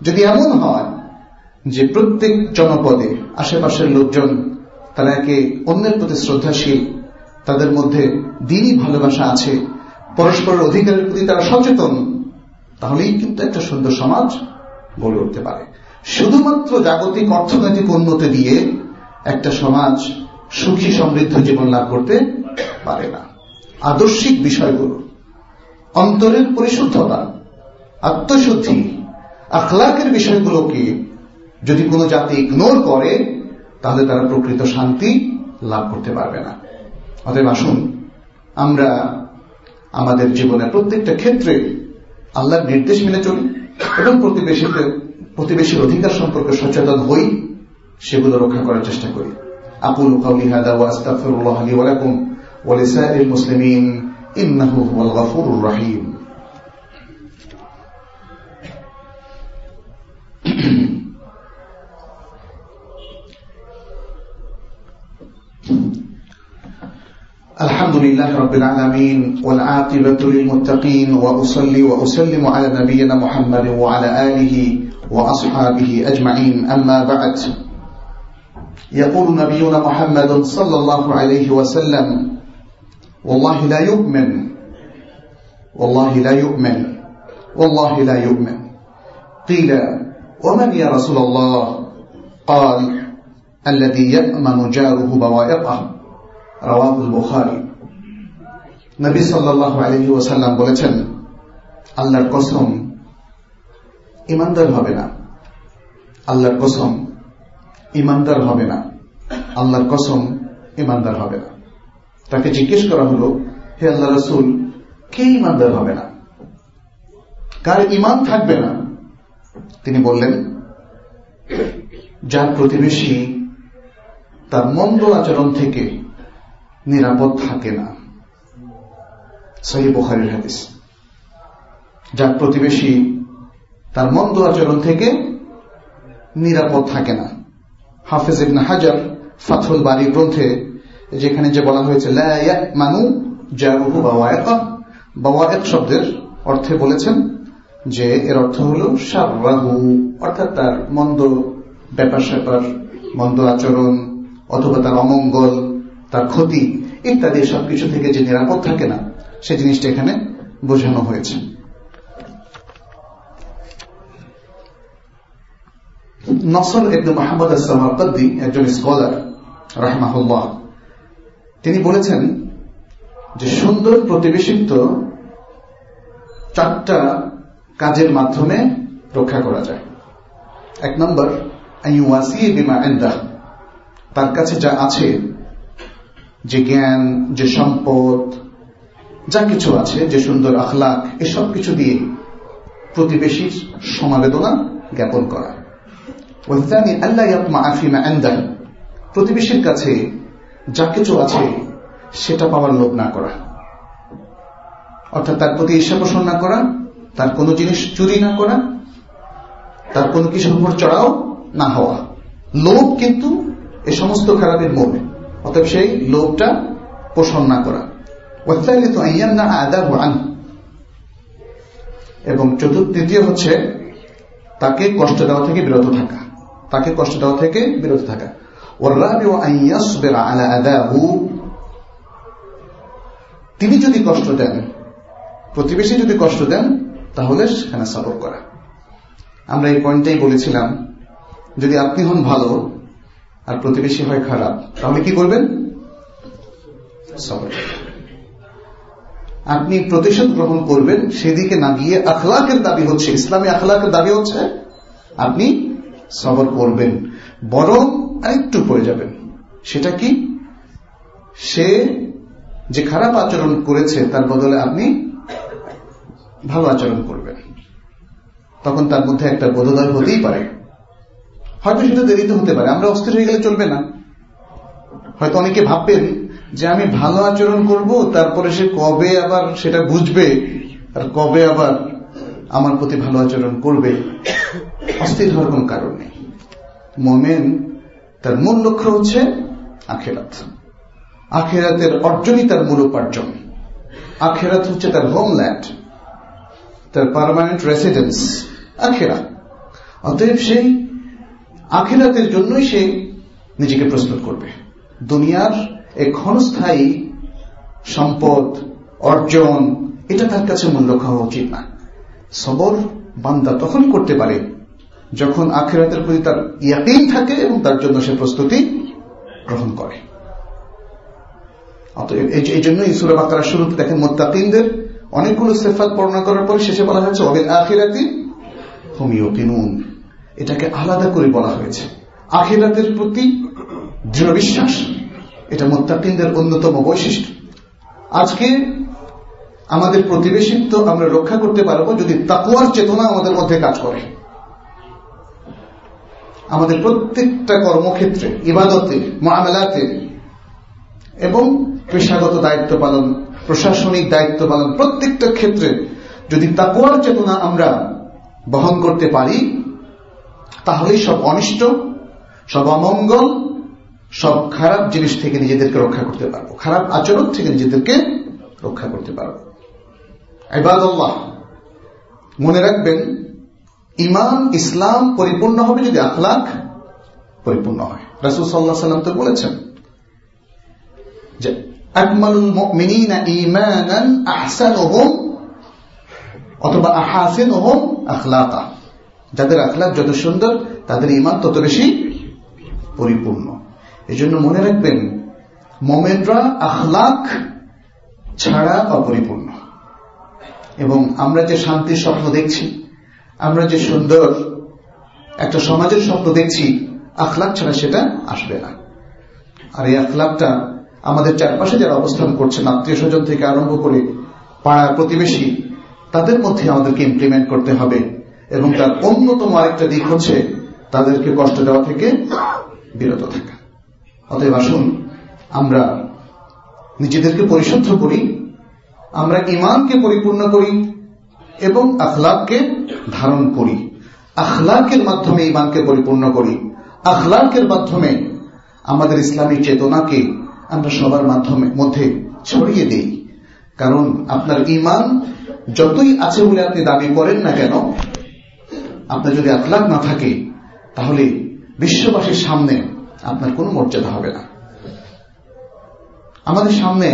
যদি এমন হয় যে প্রত্যেক জনপদে আশেপাশের লোকজন তারা একে অন্যের প্রতি শ্রদ্ধাশীল, তাদের মধ্যে দিনই ভালোবাসা আছে, পরস্পরের অধিকারের প্রতি তারা সচেতন তাহলেই কিন্তু একটা সুন্দর সমাজ গড়ে উঠতে পারে। শুধুমাত্র জাগতিক অর্থনৈতিক উন্নতি দিয়ে একটা সমাজ সুখী, সমৃদ্ধ জীবন লাভ করতে পারে না। আদর্শিক বিষয়গুলো, অন্তরের পরিশুদ্ধতা, আত্মশুদ্ধি, আখলাকের বিষয়গুলোকে যদি কোনো জাতি ইগনোর করে, তাহলে তারা প্রকৃত শান্তি লাভ করতে পারবে না। অতএব আসুন, আমরা আমাদের জীবনের প্রত্যেকটা ক্ষেত্রে আল্লাহর নির্দেশ মেনে চলি এবং প্রতিবেশীদের, প্রতিবেশীর অধিকার সম্পর্কে সচেতন হই, সেগুলো রক্ষা করার চেষ্টা করি। আকুল কাউলি হাদা ওয়া আস্তাগফিরুল্লাহ লি ওয়া লাকুম ওয়া লিসাইরিল মুসলিমিন, ইন্নাহু হুয়াল গাফুরুর রহিম। الحمد لله رب العالمين والعاقبة للمتقين وأصلي وأسلم على نبينا محمد وعلى آله وأصحابه أجمعين. أما بعد يقول نبينا محمد صلى الله عليه وسلم والله لا يؤمن والله لا يؤمن والله لا يؤمن. قيل ومن يا رسول الله؟ قال الذي يأمن جاره بوائقه. রাওয়াবুল বুখারী। নবী সাল্লাল্লাহু আলাইহি ওয়াসাল্লাম বলেছেন, আল্লাহর কসম ইমানদার হবে না। আল্লাহর কসম ইমানদার হবে না। আল্লাহর কসম ইমানদার হবে না। তাকে জিজ্ঞেস করা হলো, হে আল্লাহ রসুল, কে ইমানদার হবে না? কার ইমান থাকবে না? তিনি বললেন, যার প্রতিবেশী তার মন্দ আচরণ থেকে নিরাপদ থাকে না। সহি বোখারের হাদিস। যার প্রতিবেশী তার মন্দ আচরণ থেকে নিরাপদ থাকে না। হাফেজ ইবনা হাজার ফাথুল বাড়ি গ্রন্থে যেখানে যে বলা হয়েছে মানু জারুহু বাওয়ায়ক শব্দের অর্থে বলেছেন যে এর অর্থ হল সাবরাহু অর্থাৎ তার মন্দ ব্যাপার স্যাপার মন্দ আচরণ, অথবা তার অমঙ্গল তার ক্ষতি ইত্যাদি সবকিছু থেকে যে নিরাপদ থাকে না, সে জিনিসটা এখানে বোঝানো হয়েছে। নসর একদম মাহমুদ আসলামাদ্দি একজন স্কলার রাহমাহুল্লাহ, তিনি বলেছেন যে সুন্দর প্রতিবেশিত্ব চারটা কাজের মাধ্যমে রক্ষা করা যায়। এক নম্বর তার কাছে যা আছে যে জ্ঞান যে সম্পদ, যা কিছু আছে, যে সুন্দর আখলাখ এসব কিছু দিয়ে প্রতিবেশীর সমাবেদনা জ্ঞাপন করা। ওয়াহদানি আল্লাহ ইয়াতমা আফিমা আন্দান প্রতিবেশীর কাছে যা কিছু আছে, সেটা পাওয়ার লোভ না করা। অর্থাৎ তার প্রতি ঈর্ষা পোষণ না করা, তার কোনো জিনিস চুরি না করা, তার কোনো কিছুর উপর চড়াও না হওয়া। লোভ কিন্তু এ সমস্ত খারাপের মূল অতএব সেই লোভটা পোষণ না করা। এবং চতুর্থ, তৃতীয় হচ্ছে তাকে কষ্ট দেওয়া থেকে বিরত থাকা। তাকে কষ্ট দেওয়া থেকে বিরত থাকা। তিনি যদি কষ্ট দেন, প্রতিবেশী যদি কষ্ট দেন, তাহলে সেখানে সাপোর্ট করা। আমরা এই পয়েন্টটাই বলেছিলাম, যদি আপনি হন ভালো আর প্রতিবেশী হয় খারাপ, তাহলে কি করবেন? আপনি প্রতিশোধ গ্রহণ করবেন সেদিকে না গিয়ে আখলাকের দাবি হচ্ছে, ইসলামী আখলাকের দাবি হচ্ছে আপনি সবর করবেন, বরং আরেকটু পড়ে যাবেন। সেটা কি? সে যে খারাপ আচরণ করেছে, তার বদলে আপনি ভালো আচরণ করবেন। তখন তার মধ্যে একটা বোধোদয় হতেই পারে। হয়তো সেটা দেরিতে হতে পারে। আমরা অস্থির হয়ে গেলে চলবে না। হয়তো অনেকে ভাববেন যে আমি ভালো আচরণ করব, তারপরে সে কবে আবার সেটা বুঝবে, আর কবে আবার আমার প্রতি ভালো আচরণ করবে। অস্থির হওয়ার কোন কারণ নেই। মোমেন, তার মূল লক্ষ্য হচ্ছে আখেরাত। আখেরাতের অর্জনই তার মূল উপার্জন। আখেরাত হচ্ছে তার হোমল্যান্ড তার পারমানেন্ট রেসিডেন্স আখেরা অতএব সেই আখেরাতের জন্যই সে নিজেকে প্রস্তুত করবে। দুনিয়ার এক ক্ষণস্থায়ী সম্পদ, অর্জন, এটা তার কাছে মূল্য খাওয়া উচিত না। সবর বান্দা তখনই করতে পারে যখন আখেরাতের প্রতি তার ইয়াকিন থাকে এবং তার জন্য সে প্রস্তুতি গ্রহণ করে। এই জন্য ইসুরা বাকার শুরুতে দেখেন, মোত্তাকিনদের অনেকগুলো সেফাত বর্ণনা করার পর শেষে বলা হয়েছে অবেন আখিরাতি হোমিও কিনুন এটাকে আলাদা করে বলা হয়েছে। আখিরাতের প্রতি দৃঢ় বিশ্বাস, এটা মোত্তাকিনদের অন্যতম বৈশিষ্ট্য। আজকে আমাদের প্রতিবেশিত্ব আমরা রক্ষা করতে পারব যদি তাকুয়ার চেতনা আমাদের মধ্যে কাজ করে। আমাদের প্রত্যেকটা কর্মক্ষেত্রে, ইবাদতে, মামলাতে এবং পেশাগত দায়িত্ব পালন, প্রশাসনিক দায়িত্ব পালন প্রত্যেকটা ক্ষেত্রে যদি তাকুয়ার চেতনা আমরা বহন করতে পারি তাহলেই সব অনিষ্ট, সব অমঙ্গল, সব খারাপ জিনিস থেকে নিজেদেরকে রক্ষা করতে পারব। খারাপ আচরণ থেকে নিজেদেরকে রক্ষা করতে পারব। এবাদল্লাহ মনে রাখবেন ইমান ইসলাম পরিপূর্ণ হবে যদি আখলাখ পরিপূর্ণ হয়। রাসুল সাল্লাহ সাল্লাম তো বলেছেন যে, আকমালুল মুমিনিনা ঈমানান আহসানুহুম অথবা আহাসিনুহুম আখলাকা যাদের আখলাক যত সুন্দর, তাদের ইমান তত বেশি পরিপূর্ণ। এই জন্য মনে রাখবেন, মোমেনরা আখলাখ ছাড়া অপরিপূর্ণ। এবং আমরা যে শান্তির স্বপ্ন দেখছি, আমরা যে সুন্দর একটা সমাজের স্বপ্ন দেখছি, আখলাক ছাড়া সেটা আসবে না। আর এই আখলাকটা আমাদের চারপাশে যারা অবস্থান করছেন আত্মীয় স্বজন থেকে আরম্ভ করে পাড়া প্রতিবেশী, তাদের মধ্যে আমাদেরকে ইমপ্লিমেন্ট করতে হবে। এবং তার অন্যতম আরেকটা দিক হচ্ছে তাদেরকে কষ্ট দেওয়া থেকে বিরত থাকা। অতএব আসুন, আমরা নিজেদেরকে পরিশুদ্ধ করি, আমরা ইমানকে পরিপূর্ণ করি এবং আখলাককে ধারণ করি। আখলাকের মাধ্যমে ইমানকে পরিপূর্ণ করি। আখলাকের মাধ্যমে আমাদের ইসলামী চেতনাকে আমরা সবার মাধ্যমে, মধ্যে ছড়িয়ে দিই। কারণ আপনার ইমান যতই আছে বলে আপনি দাবি করেন না কেন আপনার যদি আখলাক না থাকে, তাহলে বিশ্ববাসীর সামনে আপনার কোনো মর্যাদা হবে না। আমাদের সামনে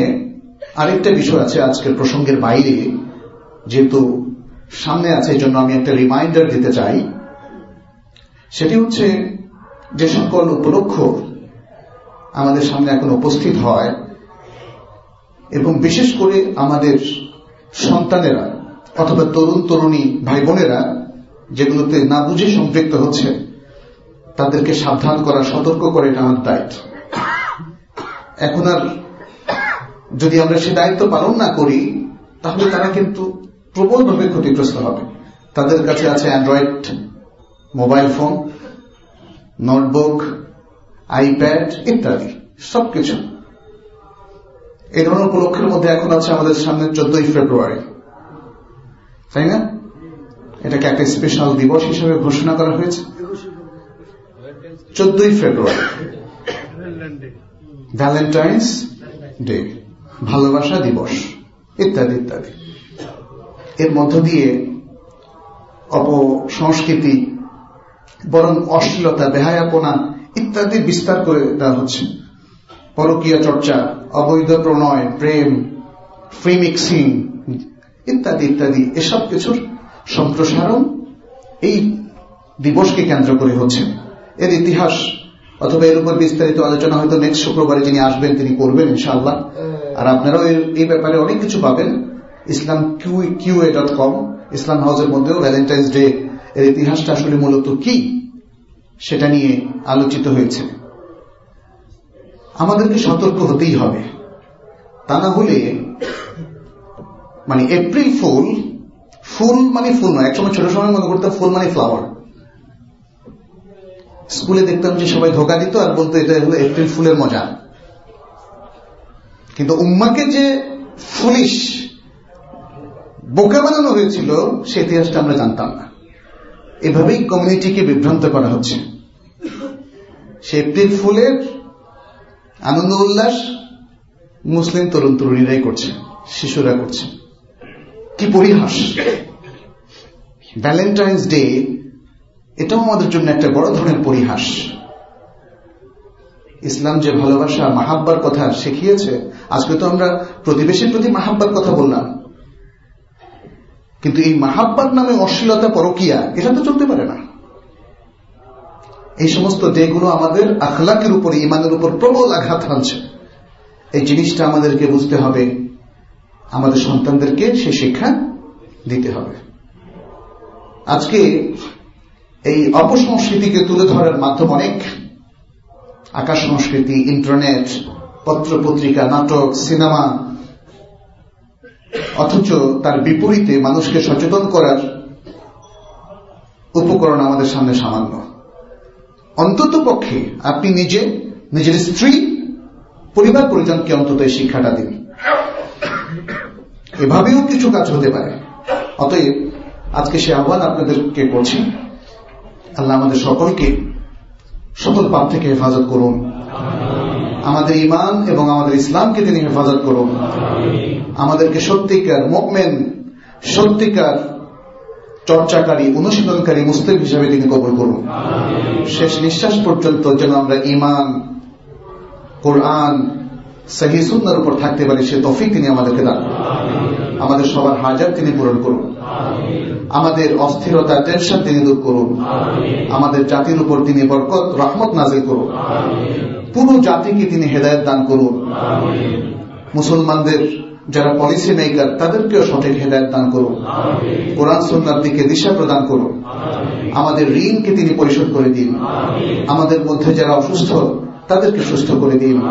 আরেকটা বিষয় আছে আজকের প্রসঙ্গের বাইরে, যেহেতু সামনে আছে এই জন্য আমি একটা রিমাইন্ডার দিতে চাই। সেটি হচ্ছে যে সকল উপলক্ষ আমাদের সামনে এখন উপস্থিত হয়, এবং বিশেষ করে আমাদের সন্তানেরা, অথবা তরুণ তরুণী ভাই বোনেরা যেগুলোতে না বুঝে সম্পৃক্ত হচ্ছে, তাদেরকে সাবধান করা, সতর্ক করে এটা আমার দায়িত্ব। এখন আর যদি আমরা সে দায়িত্ব পালন না করি, তাহলে তারা কিন্তু প্রবলভাবে ক্ষতিগ্রস্ত হবে। তাদের কাছে আছে Android mobile phone notebook iPad ইত্যাদি, সবকিছু। এই ধরনের উপলক্ষের মধ্যে এখন আছে আমাদের সামনে চোদ্দই ফেব্রুয়ারি। তাই না? এটাকে একটা স্পেশাল দিবস হিসেবে ঘোষণা করা হয়েছে। চোদ্দই ফেব্রুয়ারি। ভ্যালেন্টাইন্স ডে ভালোবাসা দিবস, ইত্যাদি ইত্যাদি। এর মধ্য দিয়ে অপসংস্কৃতি, বরং অশ্লীলতা, বেহায়াপনা ইত্যাদি বিস্তার করে দেওয়া হচ্ছে। পরকীয় চর্চা, অবৈধ প্রণয়, প্রেম ফ্রি মিক্সিং ইত্যাদি ইত্যাদি। এসব কিছুর সম্প্রসারণ এই দিবসকে কেন্দ্র করে হচ্ছে। এর ইতিহাস অথবা এর উপর বিস্তারিত আলোচনা হয়তো নেক্সট শুক্রবারে যিনি আসবেন তিনি করবেন ইনশাআল্লাহ। আর আপনারাও এই ব্যাপারে অনেক কিছু পাবেন। Islam Q A dot com ইসলাম হাউসের মধ্যেও ভ্যালেন্টাইন্স ডে এর ইতিহাসটা আসলে মূলত কি সেটা নিয়ে আলোচিত হয়েছে। আমাদেরকে সতর্ক হতেই হবে। তা না হলে মানে এপ্রিল ফুল ফুল মানে ফুল নয়। একসময় ছোট সময় মনে করতাম ফুল মানে ফ্লাওয়ার স্কুলে দেখতাম যে সবাই ধোকা দিত আর বলতো, এটা হলো এপ্রিল ফুলের মজা। কিন্তু উম্মাকে যে ফুলিশ বোকা বানানো হয়েছিল, সে ইতিহাসটা আমরা জানতাম না। এভাবেই কমিউনিটিকে বিভ্রান্ত করা হচ্ছে। সে এপ্রিল ফুলের আনন্দ উল্লাস মুসলিম তরুণ তরুণীরাই করছে, শিশুরা করছে। কি পরিহাস? ভ্যালেন্টাইন্স ডে এটাও আমাদের জন্য একটা বড় ধরনের পরিহাস। ইসলাম যে ভালোবাসা, মাহাব্বার কথা শিখিয়েছে, আজকে তো আমরা প্রতিবেশীর প্রতি মাহাব্বার কথা বললাম। কিন্তু এই মাহাব্বার নামে অশ্লীলতা পরকিয়া, এটা তো চলতে পারে না। এই সমস্ত ডেগুলো আমাদের আখলাকের উপর ইমানের উপর প্রবল আঘাত হানছে। এই জিনিসটা আমাদেরকে বুঝতে হবে। আমাদের সন্তানদেরকে সে শিক্ষা দিতে হবে। আজকে এই অপসংস্কৃতিকে তুলে ধরার মাধ্যম অনেক। আকাশ সংস্কৃতি, ইন্টারনেট, পত্র পত্রিকা, নাটক, সিনেমা, অথচ তার বিপরীতে মানুষকে সচেতন করার উপকরণ আমাদের সামনে সামান্য। অন্তত পক্ষে আপনি নিজে, নিজের স্ত্রী, পরিবার পরিজনকে অন্তত এই শিক্ষাটা দিন। এভাবেও কিছু কাজ হতে পারে। অতএব, আজকে সে আহ্বান আপনাদেরকে করছি। আল্লাহ আমাদের সকলকে সকল পাপ থেকে হেফাজত করুন। আমাদের ইমান এবং আমাদের ইসলামকে তিনি হেফাজত করুন। আমাদেরকে সত্যিকার মোকমেন সত্যিকার চর্চাকারী, অনুশীলনকারী মুস্তিক হিসাবে তিনি কবর করুন। শেষ নিঃশ্বাস পর্যন্ত যেন আমরা ইমান কোরআন সহি সুন্দর উপর থাকতে পারি সে তফিক তিনি আমাদেরকে দান আমাদের সবার হাজার তিনি পূরণ করুন। আমাদের অস্থিরতা টেনশন তিনি দূর করুন। আমাদের জাতির উপর তিনি বরকত রহমত নাজিল করুন। পুরো জাতিকে তিনি হেদায়ত দান করুন। মুসলমানদের যারা পলিসি মেকার তাদেরকেও সঠিক হেদায়ত দান করুন। কোরআন সন্ন্যার দিকে দিশা প্রদান করুন। আমাদের ঋণকে তিনি পরিশোধ করে দিন। আমাদের মধ্যে যারা অসুস্থ তাদেরকে সুস্থ করে দিন।